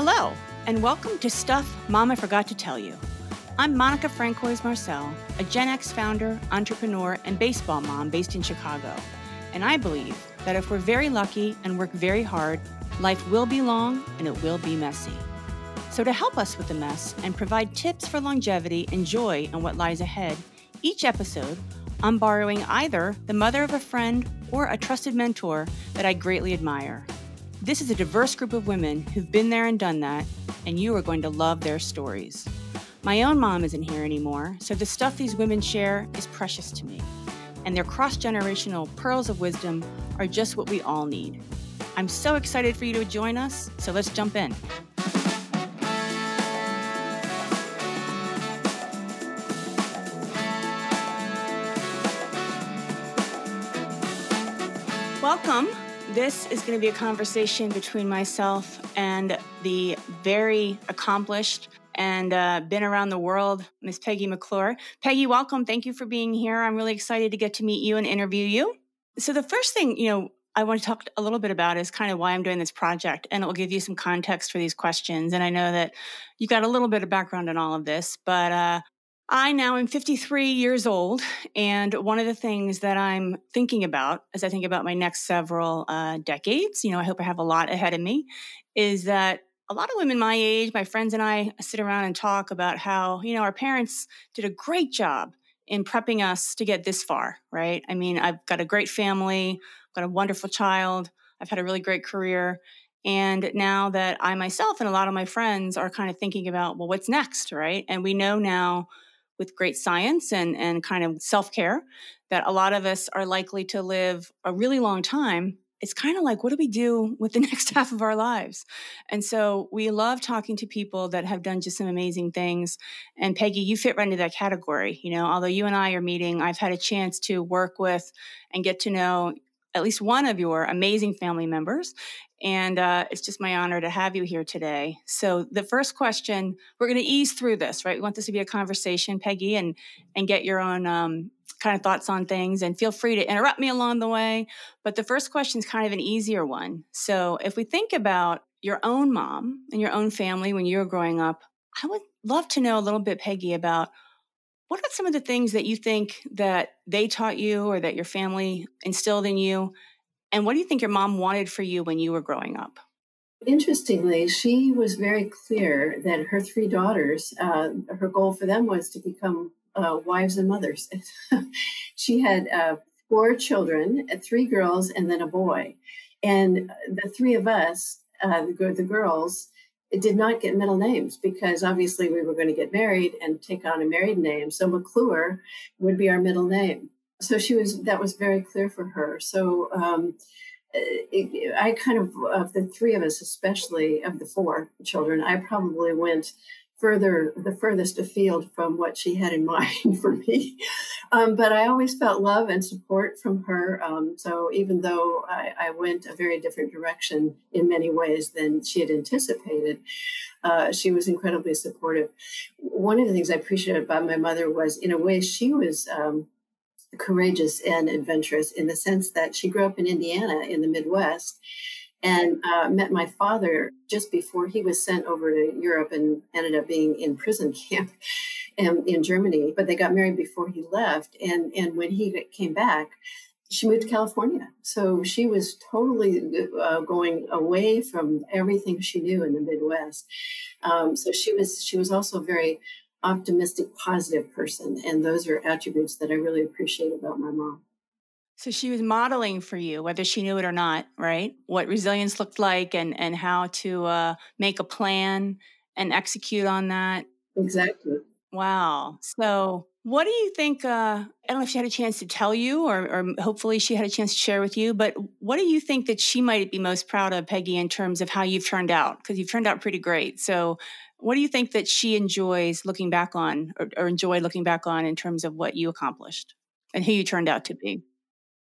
Hello, and welcome to Stuff Mama Forgot to Tell You. I'm Monica Francois Marcel, a Gen X founder, entrepreneur, and baseball mom based in Chicago. And I believe that if we're very lucky and work very hard, life will be long and it will be messy. So, to help us with the mess and provide tips for longevity and joy in what lies ahead, each episode, I'm borrowing either the mother of a friend or a trusted mentor that I greatly admire. This is a diverse group of women who've been there and done that, and you are going to love their stories. My own mom isn't here anymore, so the stuff these women share is precious to me. And their cross generational pearls of wisdom are just what we all need. I'm so excited for you to join us, so let's jump in. This is going to be a conversation between myself and the very accomplished and uh, been around the world, Miss Peggy McClure. Peggy, welcome. Thank you for being here. I'm really excited to get to meet you and interview you. So, the first thing, you know, I want to talk a little bit about is kind of why I'm doing this project, and it will give you some context for these questions. And I know that you've got a little bit of background in all of this, but uh, I now am 53 years old, and one of the things that I'm thinking about as I think about my next several uh, decades, you know, I hope I have a lot ahead of me, is that a lot of women my age, my friends and I sit around and talk about how, you know, our parents did a great job in prepping us to get this far, right? I mean, I've got a great family, I've got a wonderful child, I've had a really great career. And now that I myself and a lot of my friends are kind of thinking about, well, what's next, right? And we know now with great science and, and kind of self care that a lot of us are likely to live a really long time. It's kind of like, what do we do with the next half of our lives? And so we love talking to people that have done just some amazing things. And Peggy, you fit right into that category. You know, although you and I are meeting, I've had a chance to work with and get to know at least one of your amazing family members. And uh, it's just my honor to have you here today. So, the first question we're going to ease through this, right? We want this to be a conversation, Peggy, and and get your own um, kind of thoughts on things. And feel free to interrupt me along the way. But the first question is kind of an easier one. So, if we think about your own mom and your own family when you were growing up, I would love to know a little bit, Peggy, about what are some of the things that you think that they taught you or that your family instilled in you and what do you think your mom wanted for you when you were growing up? Interestingly, she was very clear that her three daughters, uh, her goal for them was to become uh, wives and mothers. she had uh, four children, uh, three girls, and then a boy. And the three of us, uh, the, the girls, did not get middle names because obviously we were going to get married and take on a married name. So McClure would be our middle name so she was that was very clear for her so um, it, i kind of of the three of us especially of the four children i probably went further the furthest afield from what she had in mind for me. Um, but i always felt love and support from her. Um, so even though I, I, went a very different direction in many ways than she had anticipated uh, she was incredibly supportive. One of the things i appreciated about my mother was in a way she was um, courageous and adventurous in the sense that she grew up in Indiana in the Midwest and uh, met my father just before he was sent over to Europe and ended up being in prison camp in, in Germany. But they got married before he left. And, and when he came back, she moved to California. So she was totally uh, going away from everything she knew in the Midwest. Um, so she was she was also a very optimistic, positive person. And those are attributes that I really appreciate about my mom. So she was modeling for you, whether she knew it or not, right? What resilience looked like and, and how to uh, make a plan and execute on that. Exactly. Wow. So what do you think? Uh, I don't know if she had a chance to tell you, or, or, hopefully she had a chance to share with you, but what do you think that she might be most proud of, Peggy, in terms of how you've turned out? Because you've turned out pretty great. So, what do you think that she enjoys looking back on or, or enjoy looking back on in terms of what you accomplished and who you turned out to be?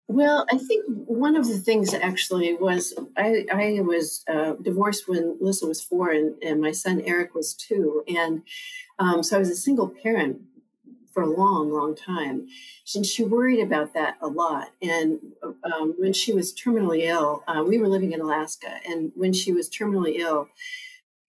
Well, I think one of the things actually was I, I was uh, divorced when Lisa was four and, and my son Eric was two. And um, so I was a single parent for a long, long time. And she worried about that a lot. And um, when she was terminally ill, uh, we were living in Alaska. And when she was terminally ill,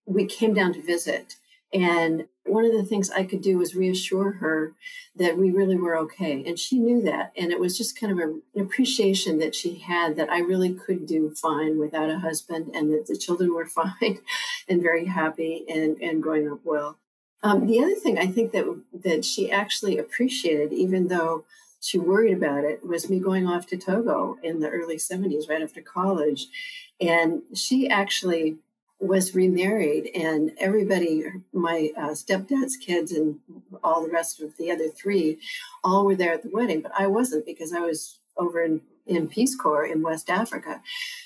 we came down to visit. And one of the things I could do was reassure her that we really were okay. And she knew that. And it was just kind of a, an appreciation that she had that I really could do fine without a husband and that the children were fine and very happy and, and growing up well. Um, the other thing I think that that she actually appreciated, even though she worried about it, was me going off to Togo in the early 70s, right after college. And she actually was remarried, and everybody, my uh, stepdad's kids and all the rest of the other three, all were there at the wedding, but I wasn't because I was over in, in Peace Corps in West Africa.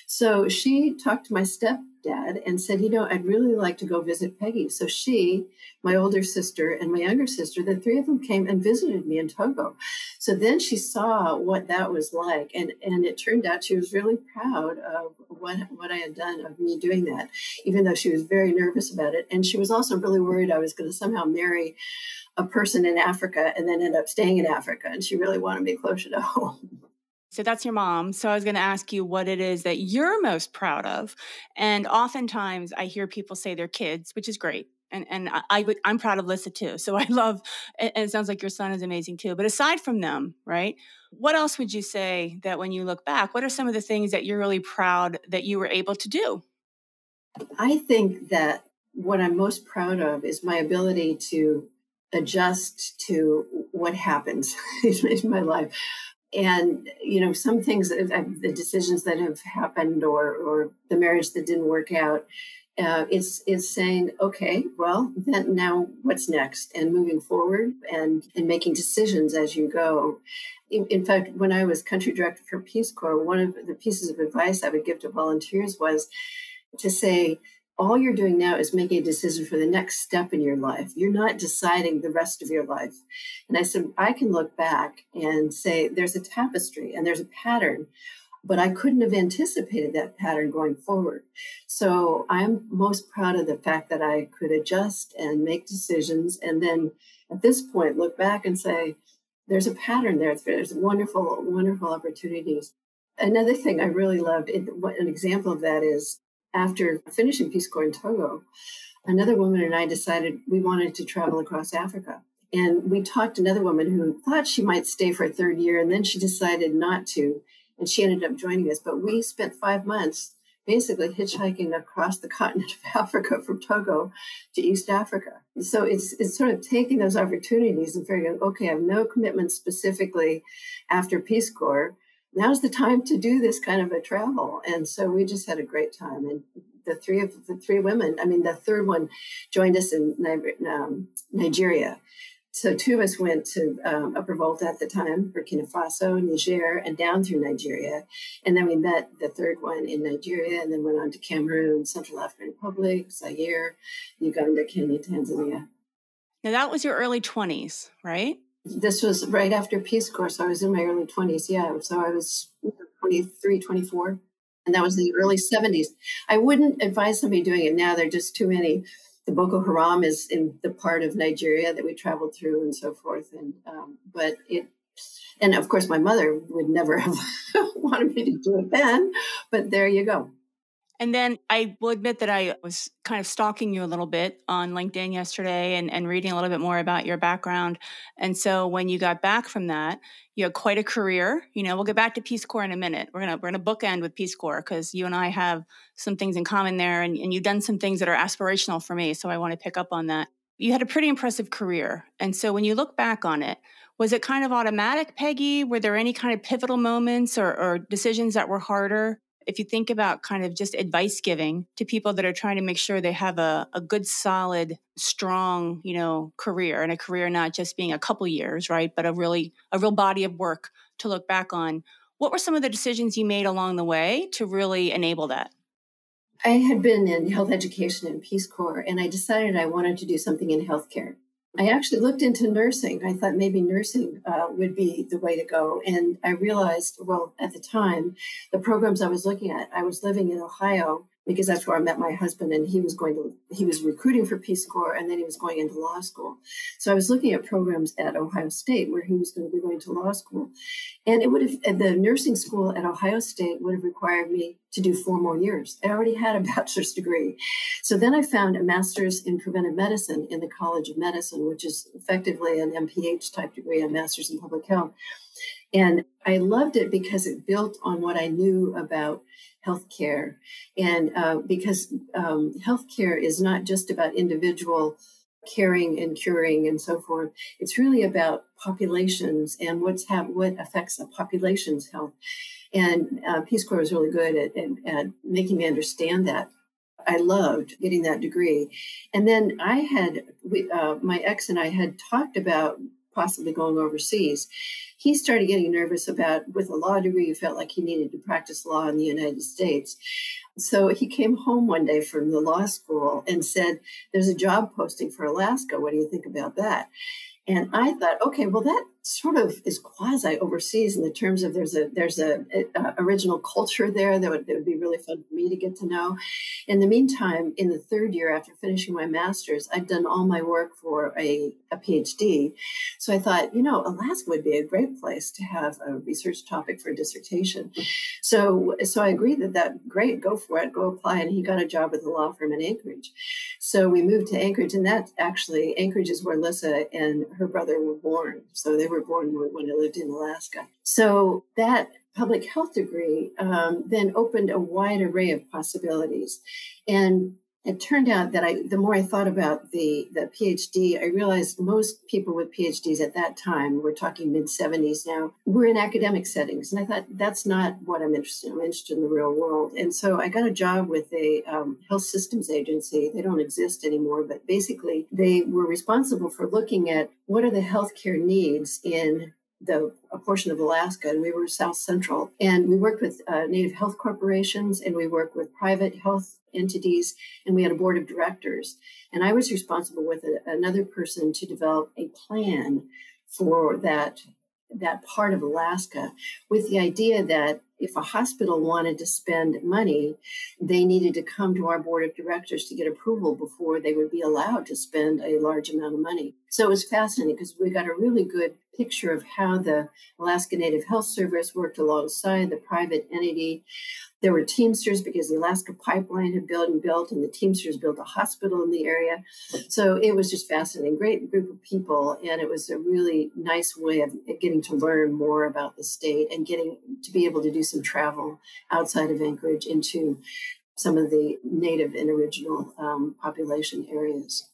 So she talked to my stepdad and said, You know, I'd really like to go visit Peggy. So she, my older sister, and my younger sister, the three of them came and visited me in Togo. So then she saw what that was like. And, and it turned out she was really proud of what, what I had done, of me doing that, even though she was very nervous about it. And she was also really worried I was going to somehow marry a person in Africa and then end up staying in Africa. And she really wanted me closer to home. So that's your mom. So I was going to ask you what it is that you're most proud of. And oftentimes I hear people say their kids, which is great. And, and I, I I'm proud of Lissa too. So I love, and it sounds like your son is amazing too. But aside from them, right? What else would you say that when you look back, what are some of the things that you're really proud that you were able to do? I think that what I'm most proud of is my ability to adjust to what happens in my life and you know some things the decisions that have happened or or the marriage that didn't work out uh, it's it's saying okay well then now what's next? And moving forward and and making decisions as you go. In, in fact when i was country director for peace corps one of the pieces of advice i would give to volunteers was to say all you're doing now is making a decision for the next step in your life. You're not deciding the rest of your life. And I said, I can look back and say there's a tapestry and there's a pattern, but I couldn't have anticipated that pattern going forward. So I'm most proud of the fact that I could adjust and make decisions. And then at this point, look back and say, there's a pattern there. There's wonderful, wonderful opportunities. Another thing I really loved, an example of that is after finishing Peace Corps in Togo, another woman and I decided we wanted to travel across Africa. And we talked to another woman who thought she might stay for a third year, and then she decided not to. And she ended up joining us. But we spent five months basically hitchhiking across the continent of Africa from Togo to East Africa. So it's it's sort of taking those opportunities and figuring, okay, I have no commitment specifically after Peace Corps now's the time to do this kind of a travel. And so we just had a great time. And the three of the three women, I mean, the third one joined us in um, Nigeria. So two of us went to um, Upper Volta at the time, Burkina Faso, Niger, and down through Nigeria. And then we met the third one in Nigeria and then went on to Cameroon, Central African Republic, Zaire, Uganda, Kenya, Tanzania. Now that was your early 20s, right? This was right after Peace Corps. So I was in my early 20s. Yeah. So I was 23, 24. And that was the early 70s. I wouldn't advise somebody doing it now. There are just too many. The Boko Haram is in the part of Nigeria that we traveled through and so forth. And, um, but it, and of course, my mother would never have wanted me to do it then, but there you go. And then I will admit that I was kind of stalking you a little bit on LinkedIn yesterday and, and reading a little bit more about your background. And so when you got back from that, you had quite a career. You know, we'll get back to Peace Corps in a minute. We're gonna we're gonna bookend with Peace Corps because you and I have some things in common there, and, and you've done some things that are aspirational for me. So I want to pick up on that. You had a pretty impressive career, and so when you look back on it, was it kind of automatic, Peggy? Were there any kind of pivotal moments or, or decisions that were harder? If you think about kind of just advice giving to people that are trying to make sure they have a, a good solid strong you know career and a career not just being a couple years right but a really a real body of work to look back on what were some of the decisions you made along the way to really enable that? I had been in health education and peace corps and i decided i wanted to do something in healthcare I actually looked into nursing. I thought maybe nursing uh, would be the way to go. And I realized, well, at the time, the programs I was looking at, I was living in Ohio because that's where I met my husband and he was going to he was recruiting for Peace Corps and then he was going into law school. So I was looking at programs at Ohio State where he was going to be going to law school. And it would have the nursing school at Ohio State would have required me to do four more years. I already had a bachelor's degree. So then I found a master's in preventive medicine in the College of Medicine, which is effectively an MPH type degree, a master's in public health. And I loved it because it built on what I knew about healthcare. And uh, because um, healthcare is not just about individual caring and curing and so forth, it's really about populations and what's ha- what affects a population's health. And uh, Peace Corps is really good at, at, at making me understand that. I loved getting that degree. And then I had, we, uh, my ex and I had talked about possibly going overseas he started getting nervous about, with a law degree, he felt like he needed to practice law in the United States. So he came home one day from the law school and said, There's a job posting for Alaska. What do you think about that? And I thought, okay, well, that sort of is quasi overseas in the terms of there's a there's a, a, original culture there that would, that would be really fun for me to get to know. In the meantime, in the third year after finishing my master's, I'd done all my work for a, a PhD. So I thought, you know, Alaska would be a great place to have a research topic for a dissertation. So so I agreed that that great, go for it, go apply. And he got a job with a law firm in Anchorage. So we moved to Anchorage, and that actually Anchorage is where Lissa and her brother were born. So they were born when I lived in Alaska. So that public health degree um, then opened a wide array of possibilities. And it turned out that I, the more I thought about the, the PhD, I realized most people with PhDs at that time, we're talking mid 70s now, were in academic settings. And I thought, that's not what I'm interested in. I'm interested in the real world. And so I got a job with a um, health systems agency. They don't exist anymore, but basically they were responsible for looking at what are the healthcare needs in the a portion of Alaska, and we were South Central. And we worked with uh, Native Health corporations, and we worked with private health entities, and we had a board of directors. And I was responsible with a, another person to develop a plan for that that part of Alaska with the idea that if a hospital wanted to spend money, they needed to come to our board of directors to get approval before they would be allowed to spend a large amount of money. So it was fascinating because we got a really good picture of how the Alaska Native Health Service worked alongside the private entity there were Teamsters because the Alaska Pipeline had built and built, and the Teamsters built a hospital in the area. So it was just fascinating, great group of people, and it was a really nice way of getting to learn more about the state and getting to be able to do some travel outside of Anchorage into some of the native and original um, population areas.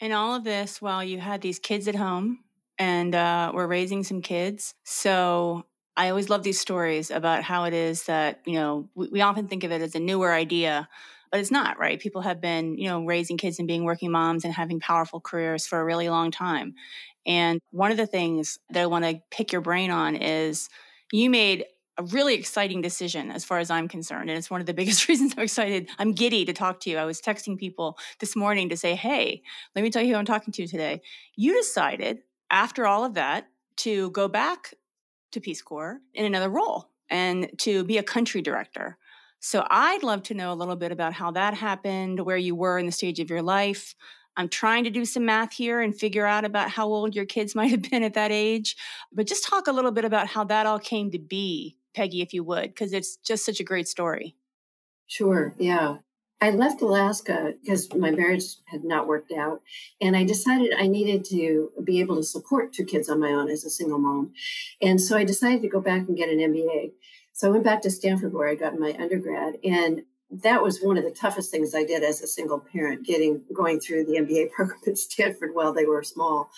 And all of this while you had these kids at home and uh, were raising some kids. So I always love these stories about how it is that, you know, we, we, often think of it as a newer idea, but it's not, right? People have been, you know, raising kids and being working moms and having powerful careers for a really long time. And one of the things that I want to pick your brain on is you made a really exciting decision as far as I'm concerned. And it's one of the biggest reasons I'm excited. I'm giddy to talk to you. I was texting people this morning to say, hey, let me tell you who I'm talking to today. You decided after all of that to go back to Peace Corps in another role and to be a country director. So I'd love to know a little bit about how that happened, where you were in the stage of your life. I'm trying to do some math here and figure out about how old your kids might have been at that age. But just talk a little bit about how that all came to be, Peggy, if you would, because it's just such a great story. Sure. Yeah. I left Alaska because my marriage had not worked out. And I decided I needed to be able to support two kids on my own as a single mom. And so I decided to go back and get an MBA. So I went back to Stanford where I got my undergrad. And that was one of the toughest things I did as a single parent, getting going through the MBA program at Stanford while they were small.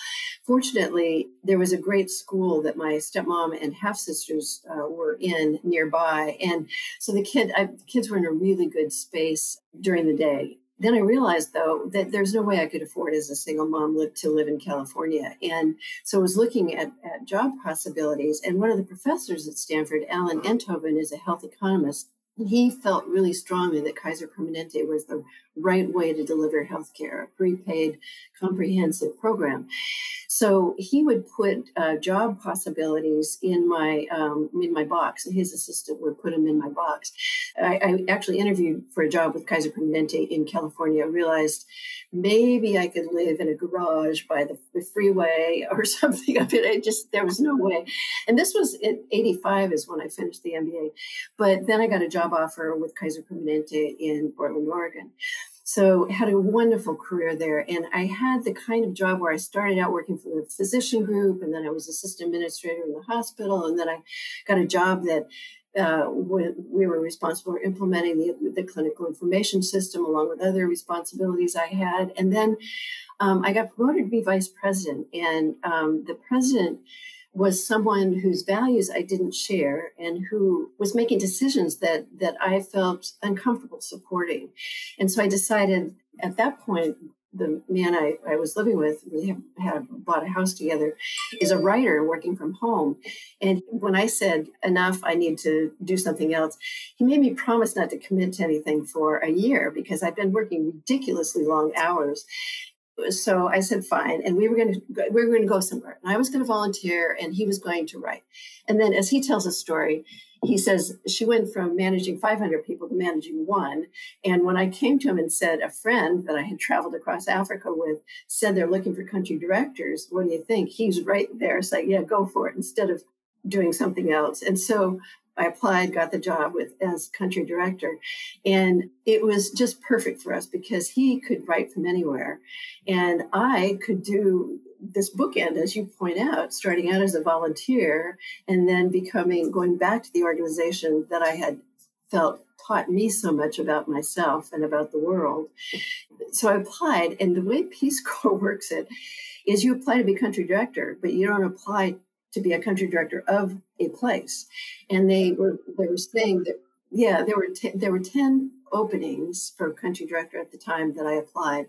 Fortunately, there was a great school that my stepmom and half sisters uh, were in nearby, and so the kid I, kids were in a really good space during the day. Then I realized, though, that there's no way I could afford as a single mom live, to live in California. And so I was looking at, at job possibilities. And one of the professors at Stanford, Alan Enthoven, is a health economist he felt really strongly that Kaiser Permanente was the right way to deliver healthcare, a prepaid, comprehensive program. So he would put uh, job possibilities in my um, in my box, and his assistant would put them in my box. I, I actually interviewed for a job with Kaiser Permanente in California. I realized maybe I could live in a garage by the, the freeway or something. I mean, I just there was no way. And this was in '85 is when I finished the MBA, but then I got a job offer with Kaiser Permanente in Portland, Oregon. So had a wonderful career there. And I had the kind of job where I started out working for the physician group, and then I was assistant administrator in the hospital, and then I got a job that uh, we were responsible for implementing the, the, clinical information system along with other responsibilities I had. And then um, I got promoted to be vice president. And um, the president was someone whose values I didn't share and who was making decisions that that I felt uncomfortable supporting. And so I decided at that point the man I, I was living with, we have, had bought a house together, is a writer working from home. And when I said, enough, I need to do something else, he made me promise not to commit to anything for a year because I've been working ridiculously long hours so I said fine, and we were going to we were going to go somewhere, and I was going to volunteer, and he was going to write. And then, as he tells a story, he says she went from managing 500 people to managing one. And when I came to him and said a friend that I had traveled across Africa with said they're looking for country directors, what do you think? He's right there, saying, "Yeah, go for it," instead of doing something else. And so I applied, got the job with as country director, and it was just perfect for us because he could write from anywhere, and I could do this bookend, as you point out, starting out as a volunteer and then becoming going back to the organization that I had felt taught me so much about myself and about the world. So I applied, and the way Peace Corps works it is you apply to be country director, but you don't apply to be a country director of a place. And they were they were saying that yeah, there were t- there were ten openings for country director at the time that I applied.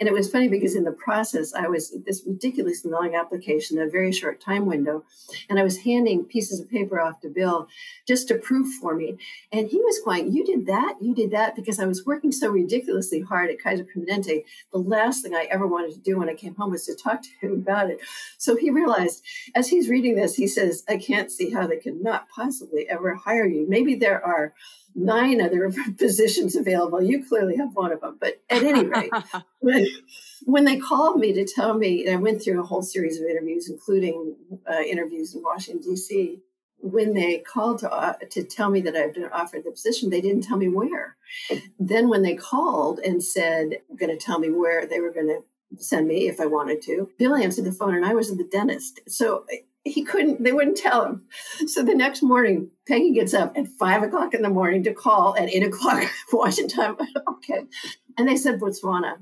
And it was funny because in the process, I was this ridiculously long application, a very short time window, and I was handing pieces of paper off to Bill just to proof for me. And he was going, You did that? You did that? Because I was working so ridiculously hard at Kaiser Permanente. The last thing I ever wanted to do when I came home was to talk to him about it. So he realized, as he's reading this, he says, I can't see how they could not possibly ever hire you. Maybe there are nine other positions available. You clearly have one of them. But at any rate, when, when they called me to tell me, I went through a whole series of interviews, including uh, interviews in Washington, D.C. When they called to, uh, to tell me that I've been offered the position, they didn't tell me where. Then, when they called and said, going to tell me where they were going to send me if I wanted to, Bill answered the phone and I was at the dentist. So he couldn't, they wouldn't tell him. So the next morning, Peggy gets up at five o'clock in the morning to call at eight o'clock Washington time. okay. And they said Botswana.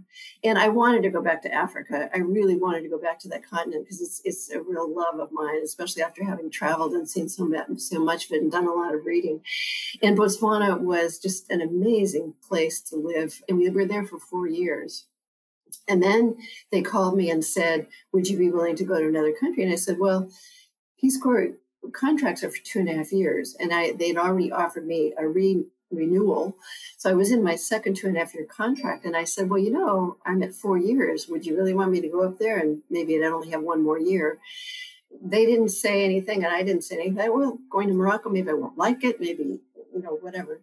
And I wanted to go back to Africa. I really wanted to go back to that continent because it's, it's a real love of mine, especially after having traveled and seen so much, so much of it and done a lot of reading. And Botswana was just an amazing place to live. And we were there for four years. And then they called me and said, Would you be willing to go to another country? And I said, Well, Peace Corps contracts are for two and a half years, and I they'd already offered me a re, renewal. So I was in my second two and a half year contract, and I said, "Well, you know, I'm at four years. Would you really want me to go up there? And maybe I'd only have one more year." They didn't say anything, and I didn't say anything. I, Well, going to Morocco, maybe I won't like it. Maybe you know, whatever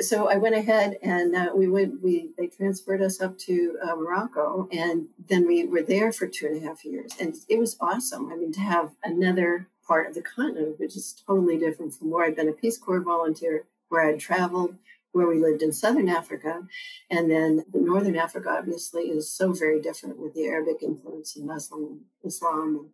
so I went ahead and uh, we went. We they transferred us up to uh, Morocco, and then we were there for two and a half years, and it was awesome. I mean, to have another part of the continent, which is totally different from where I'd been a Peace Corps volunteer, where I'd traveled, where we lived in Southern Africa, and then Northern Africa obviously is so very different with the Arabic influence and Muslim Islam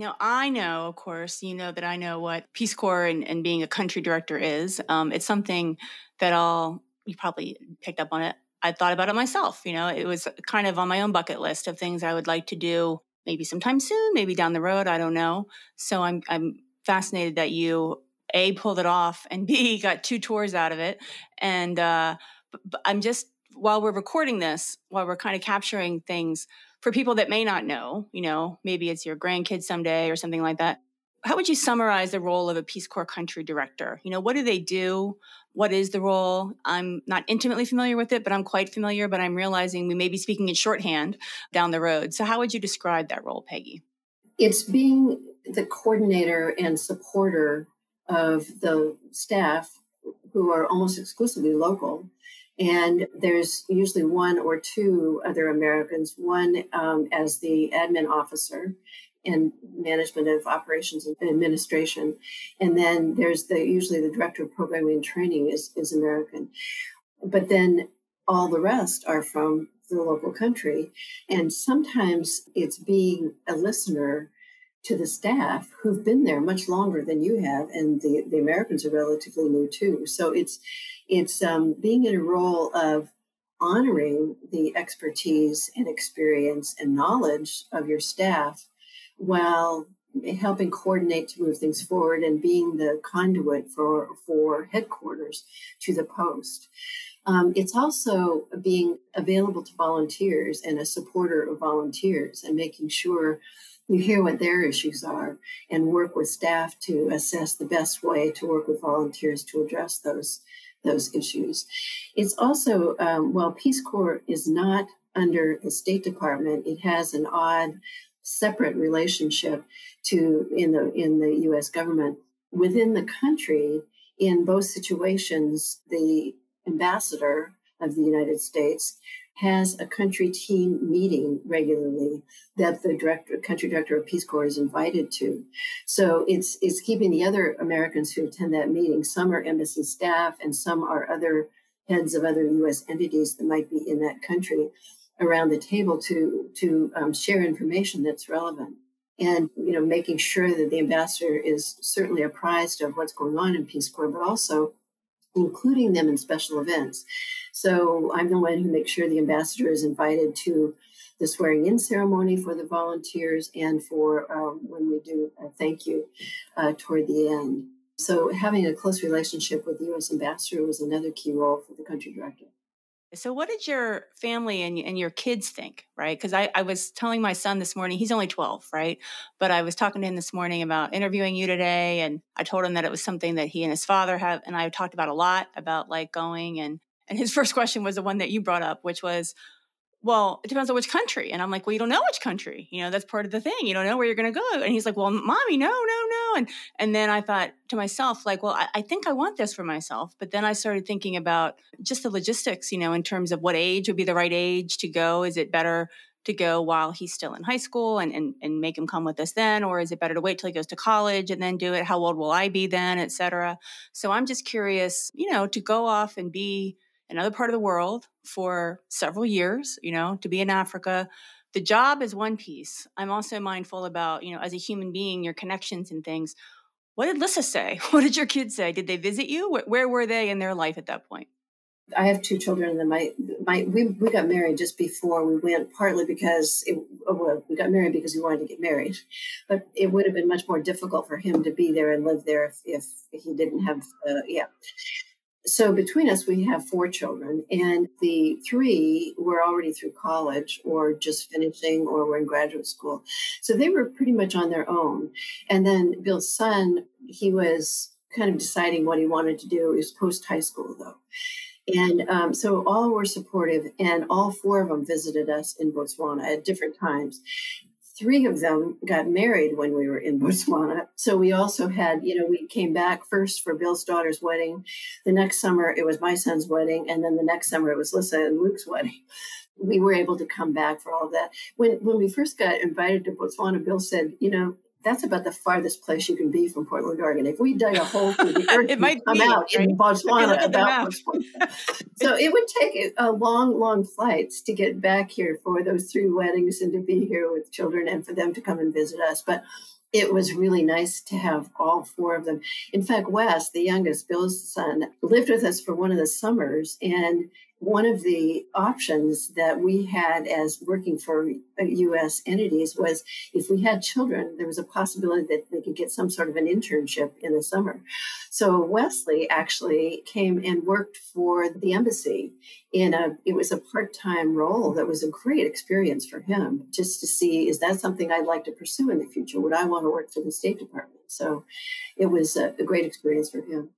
now, I know, of course, you know that I know what Peace Corps and, and being a country director is. Um, it's something that I'll, you probably picked up on it. I thought about it myself. You know, it was kind of on my own bucket list of things I would like to do maybe sometime soon, maybe down the road. I don't know. So I'm, I'm fascinated that you, A, pulled it off, and B, got two tours out of it. And uh, I'm just, while we're recording this, while we're kind of capturing things, for people that may not know, you know, maybe it's your grandkids someday or something like that. how would you summarize the role of a Peace Corps country director? You know, what do they do? What is the role? I'm not intimately familiar with it, but I'm quite familiar, but I'm realizing we may be speaking in shorthand down the road. So, how would you describe that role, Peggy? It's being the coordinator and supporter of the staff who are almost exclusively local. And there's usually one or two other Americans, one um, as the admin officer, and management of operations and administration. And then there's the usually the director of programming and training is, is American. But then all the rest are from the local country. And sometimes it's being a listener to the staff who've been there much longer than you have, and the, the Americans are relatively new too. So it's it's um, being in a role of honoring the expertise and experience and knowledge of your staff while helping coordinate to move things forward and being the conduit for for headquarters to the post. Um, it's also being available to volunteers and a supporter of volunteers and making sure you hear what their issues are and work with staff to assess the best way to work with volunteers to address those those issues. It's also um, well, Peace Corps is not under the State Department. It has an odd separate relationship to in the in the US government within the country in both situations the ambassador of the United States has a country team meeting regularly that the director country director of Peace Corps is invited to. So it's it's keeping the other Americans who attend that meeting. Some are embassy staff and some are other heads of other US entities that might be in that country around the table to to um, share information that's relevant and you know making sure that the ambassador is certainly apprised of what's going on in peace corps but also including them in special events so i'm the one who makes sure the ambassador is invited to the swearing in ceremony for the volunteers and for um, when we do a thank you uh, toward the end so having a close relationship with the u.s ambassador was another key role for the country director so, what did your family and, and your kids think, right? Because I, I was telling my son this morning, he's only 12, right? But I was talking to him this morning about interviewing you today. And I told him that it was something that he and his father have, and I talked about a lot about like going. And, and his first question was the one that you brought up, which was, well, it depends on which country. And I'm like, well, you don't know which country. You know, that's part of the thing. You don't know where you're going to go. And he's like, well, mommy, no, no, no. And and then I thought to myself, like, well, I, I, think I want this for myself. But then I started thinking about just the logistics, you know, in terms of what age would be the right age to go. Is it better to go while he's still in high school and, and, and make him come with us then? Or is it better to wait till he goes to college and then do it? How old will I be then, et cetera? So I'm just curious, you know, to go off and be – another part of the world for several years, you know, to be in Africa. The job is one piece. I'm also mindful about, you know, as a human being, your connections and things. What did Lissa say? What did your kids say? Did they visit you? Where were they in their life at that point? I have two children, and my my we, we got married just before we went, partly because it, oh, well, we got married because we wanted to get married, but it would have been much more difficult for him to be there and live there if, if he didn't have, uh, yeah so between us, we have four children, and the three were already through college or just finishing or were in graduate school. So they were pretty much on their own. And then Bill's son, he was kind of deciding what he wanted to do. He was post high school, though. And um, so all were supportive, and all four of them visited us in Botswana at different times three of them got married when we were in Botswana. So we also had, you know, we came back first for Bill's daughter's wedding. The next summer it was my son's wedding, and then the next summer it was Lissa and Luke's wedding. We were able to come back for all of that. When when we first got invited to Botswana, Bill said, you know, that's about the farthest place you can be from Portland, Oregon. If we dug a hole through the earth, it might come be, out right? in Botswana about Botswana. so it would take a long, long flights to get back here for those three weddings and to be here with children and for them to come and visit us. But it was really nice to have all four of them. In fact, Wes, the youngest, Bill's son, lived with us for one of the summers and one of the options that we had as working for uh, US entities was if we had children, there was a possibility that they could get some sort of an internship in the summer. So Wesley actually came and worked for the embassy in a it was a part-time role that was a great experience for him just to see is that something I'd like to pursue in the future? Would I want to work for the State Department? So it was a, a great experience for him.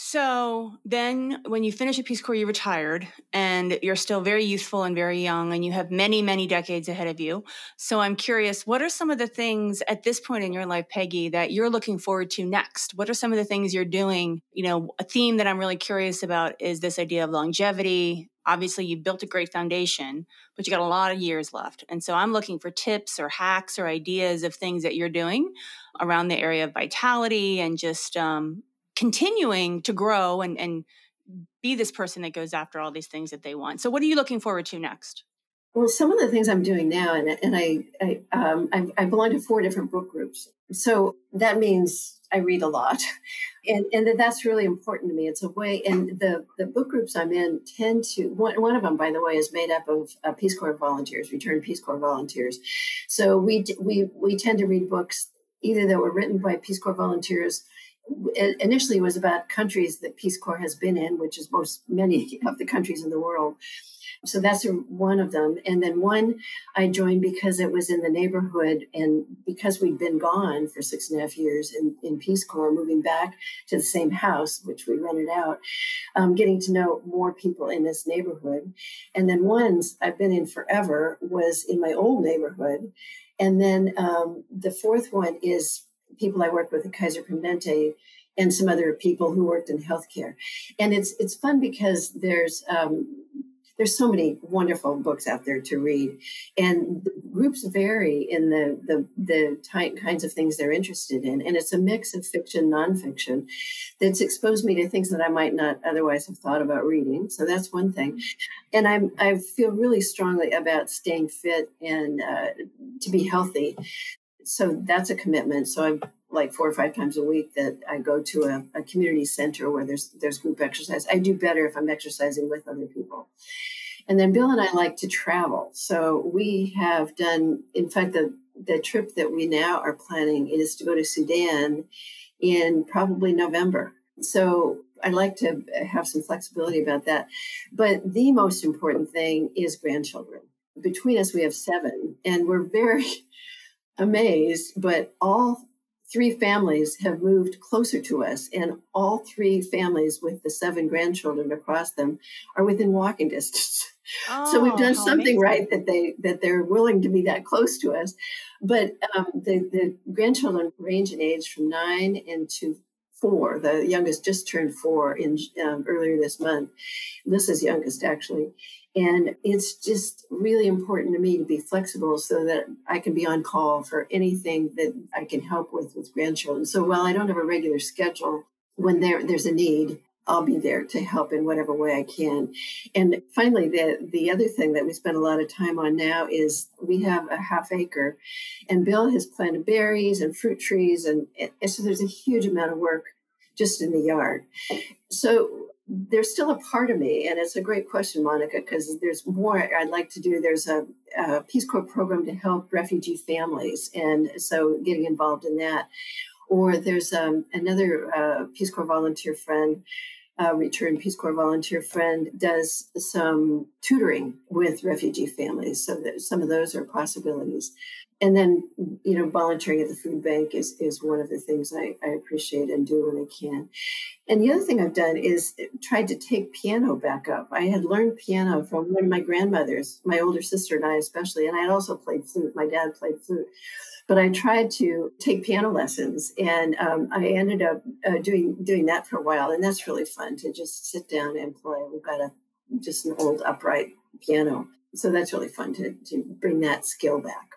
So then, when you finish a Peace Corps, you retired and you're still very youthful and very young, and you have many, many decades ahead of you. So I'm curious, what are some of the things at this point in your life, Peggy, that you're looking forward to next? What are some of the things you're doing? You know, a theme that I'm really curious about is this idea of longevity. Obviously, you built a great foundation, but you got a lot of years left. And so I'm looking for tips or hacks or ideas of things that you're doing around the area of vitality and just um, continuing to grow and, and be this person that goes after all these things that they want. So, what are you looking forward to next? Well, some of the things I'm doing now, and, and I I, um, I, I belong to four different book groups, so that means I read a lot, and and that's really important to me. It's a way, and the the book groups I'm in tend to one one of them, by the way, is made up of uh, Peace Corps volunteers, returned Peace Corps volunteers. So we we we tend to read books either that were written by Peace Corps volunteers initially it was about countries that Peace Corps has been in, which is most many of the countries in the world. So that's one of them. And then one I joined because it was in the neighborhood and because we'd been gone for six and a half years in, in Peace Corps, moving back to the same house, which we rented out, um, getting to know more people in this neighborhood. And then ones I've been in forever was in my old neighborhood. And then um, the fourth one is people I work with at Kaiser Permanente and some other people who worked in healthcare. And it's it's fun because there's um, there's so many wonderful books out there to read, and groups vary in the the the ty- kinds of things they're interested in, and it's a mix of fiction, nonfiction, that's exposed me to things that I might not otherwise have thought about reading. So that's one thing, and I'm I feel really strongly about staying fit and uh, to be healthy so that's a commitment. So I'm like four or five times a week that I go to a, a, community center where there's there's group exercise. I do better if I'm exercising with other people. And then Bill and I like to travel. So we have done, in fact, the the trip that we now are planning is to go to Sudan in probably November. So I like to have some flexibility about that. But the most important thing is grandchildren. Between us, we have seven, and we're very amazed, but all three families have moved closer to us, and all three families with the seven grandchildren across them are within walking distance. Oh, so we've oh, done something amazing. right that they that they're willing to be that close to us. But um, the the grandchildren range in age from nine into four. The youngest just turned four in um, earlier this month. This is youngest actually, and it's just really important to me to be flexible so that I can be on call for anything that I can help with with grandchildren. So while I don't have a regular schedule, when there there's a need, I'll be there to help in whatever way I can. And finally, the the other thing that we spend a lot of time on now is we have a half acre, and Bill has planted berries and fruit trees, and, and so there's a huge amount of work just in the yard. So there's still a part of me, and it's a great question, Monica, because there's more I'd like to do. There's a, a, Peace Corps program to help refugee families, and so getting involved in that. Or there's um, another uh, Peace Corps volunteer friend, uh, returned Peace Corps volunteer friend, does some tutoring with refugee families. So that some of those are possibilities and then you know volunteering at the food bank is is one of the things I, I appreciate and do when I can. And the other thing I've done is tried to take piano back up. I had learned piano from one of my grandmothers, my older sister and I especially, and I had also played flute. My dad played flute. But I tried to take piano lessons, and um, I ended up uh, doing doing that for a while, and that's really fun to just sit down and play. We've got a just an old upright piano, so that's really fun to to bring that skill back.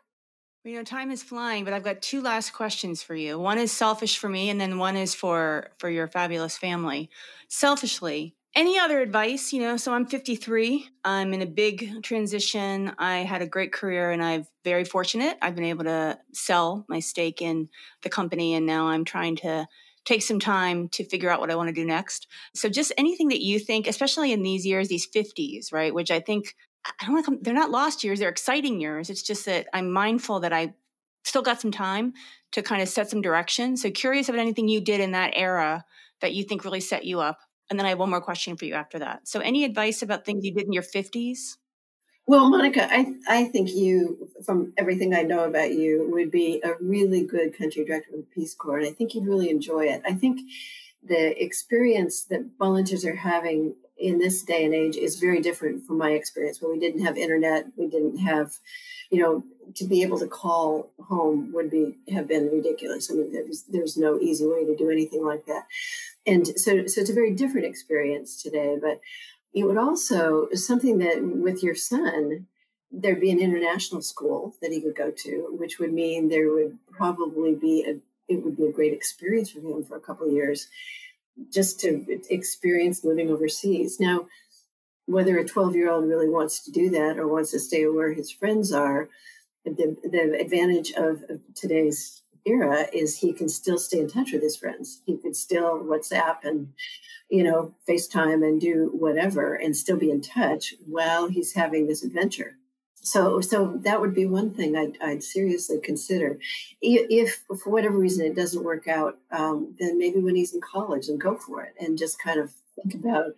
You know, time is flying, but I've got two last questions for you. One is selfish for me, and then one is for for your fabulous family. Selfishly, any other advice? You know, so I'm 53. I'm in a big transition. I had a great career, and I'm very fortunate. I've been able to sell my stake in the company, and now I'm trying to take some time to figure out what I want to do next. So just anything that you think, especially in these years, these 50s, right? Which I think I don't want to come, they're not lost years, they're exciting years. It's just that I'm mindful that I still got some time to kind of set some direction. So curious about anything you did in that era that you think really set you up. And then I have one more question for you after that. So any advice about things you did in your 50s? Well, Monica, I, I think you, from everything I know about you, would be a really good country director of the Peace Corps. And I think you'd really enjoy it. I think the experience that volunteers are having in this day and age is very different from my experience where we didn't have internet, we didn't have, you know, to be able to call home would be have been ridiculous. I mean, there's there's no easy way to do anything like that. And so so it's a very different experience today, but it would also something that with your son there'd be an international school that he could go to, which would mean there would probably be a it would be a great experience for him for a couple of years just to experience living overseas. Now, whether a 12 year old really wants to do that or wants to stay where his friends are, the, the advantage of, of today's era is he can still stay in touch with his friends. He could still WhatsApp and, you know, FaceTime and do whatever and still be in touch while he's having this adventure. So so that would be one thing I'd, I'd seriously consider. If for whatever reason it doesn't work out um, then maybe when he's in college and go for it and just kind of think about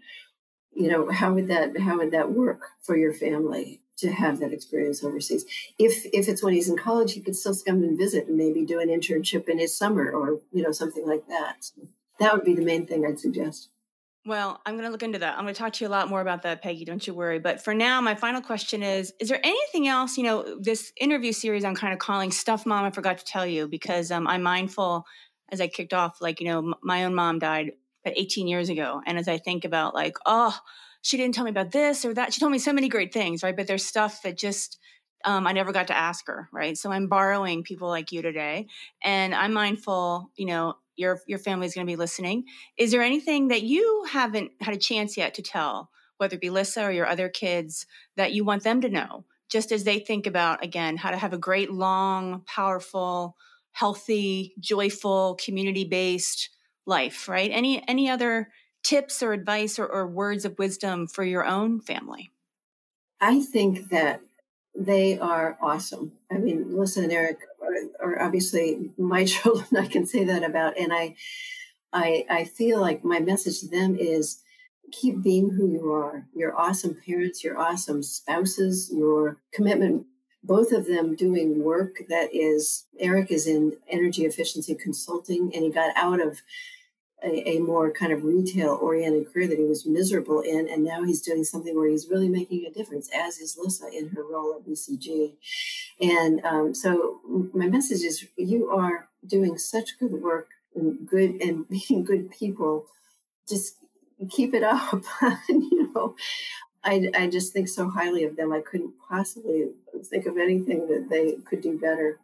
you know how would that how would that work for your family to have that experience overseas if if it's when he's in college he could still come and visit and maybe do an internship in his summer or you know something like that so that would be the main thing i'd suggest well, I'm going to look into that. I'm going to talk to you a lot more about that, Peggy. Don't you worry. But for now, my final question is Is there anything else? You know, this interview series I'm kind of calling Stuff Mama Forgot to Tell You because um, I'm mindful as I kicked off, like, you know, m- my own mom died 18 years ago. And as I think about, like, oh, she didn't tell me about this or that, she told me so many great things, right? But there's stuff that just, um, I never got to ask her, right? So I'm borrowing people like you today. And I'm mindful, you know, your your family is going to be listening. Is there anything that you haven't had a chance yet to tell, whether it be Lissa or your other kids, that you want them to know, just as they think about again how to have a great, long, powerful, healthy, joyful, community based life? Right? Any any other tips or advice or, or words of wisdom for your own family? I think that they are awesome. I mean, Lissa and Eric are, are, obviously my children. I can say that about, and I, I, I feel like my message to them is keep being who you are. You're awesome parents. You're awesome spouses. Your commitment. Both of them doing work that is. Eric is in energy efficiency consulting, and he got out of a, a, more kind of retail oriented career that he was miserable in. And now he's doing something where he's really making a difference, as is Lissa in her role at BCG. And um, so my message is you are doing such good work and good and being good people. Just keep it up. you know, I, I just think so highly of them. I couldn't possibly think of anything that they could do better.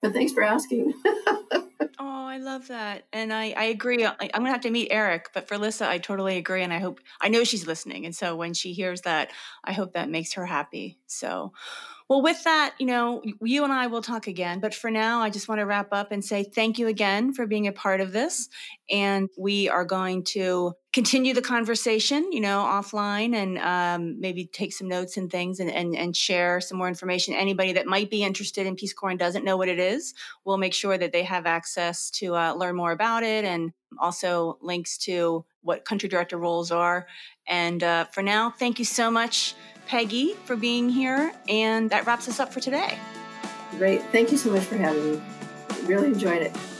But thanks for asking. Oh, I love that. And I, I agree. I, I'm going to have to meet Eric, but for Lissa, I totally agree. And I hope, I know she's listening. And so when she hears that, I hope that makes her happy. So, well, with that, you know, you and I will talk again. But for now, I just want to wrap up and say thank you again for being a part of this. And we are going to continue the conversation, you know, offline and um, maybe take some notes and things and, and, and share some more information. Anybody that might be interested in Peace Corps and doesn't know what it is, we'll make sure that they have access to uh, learn more about it and also links to what country director roles are. And uh, for now, thank you so much Peggy, for being here. And that wraps us up for today. Great. Thank you so much for having me. Really enjoyed it.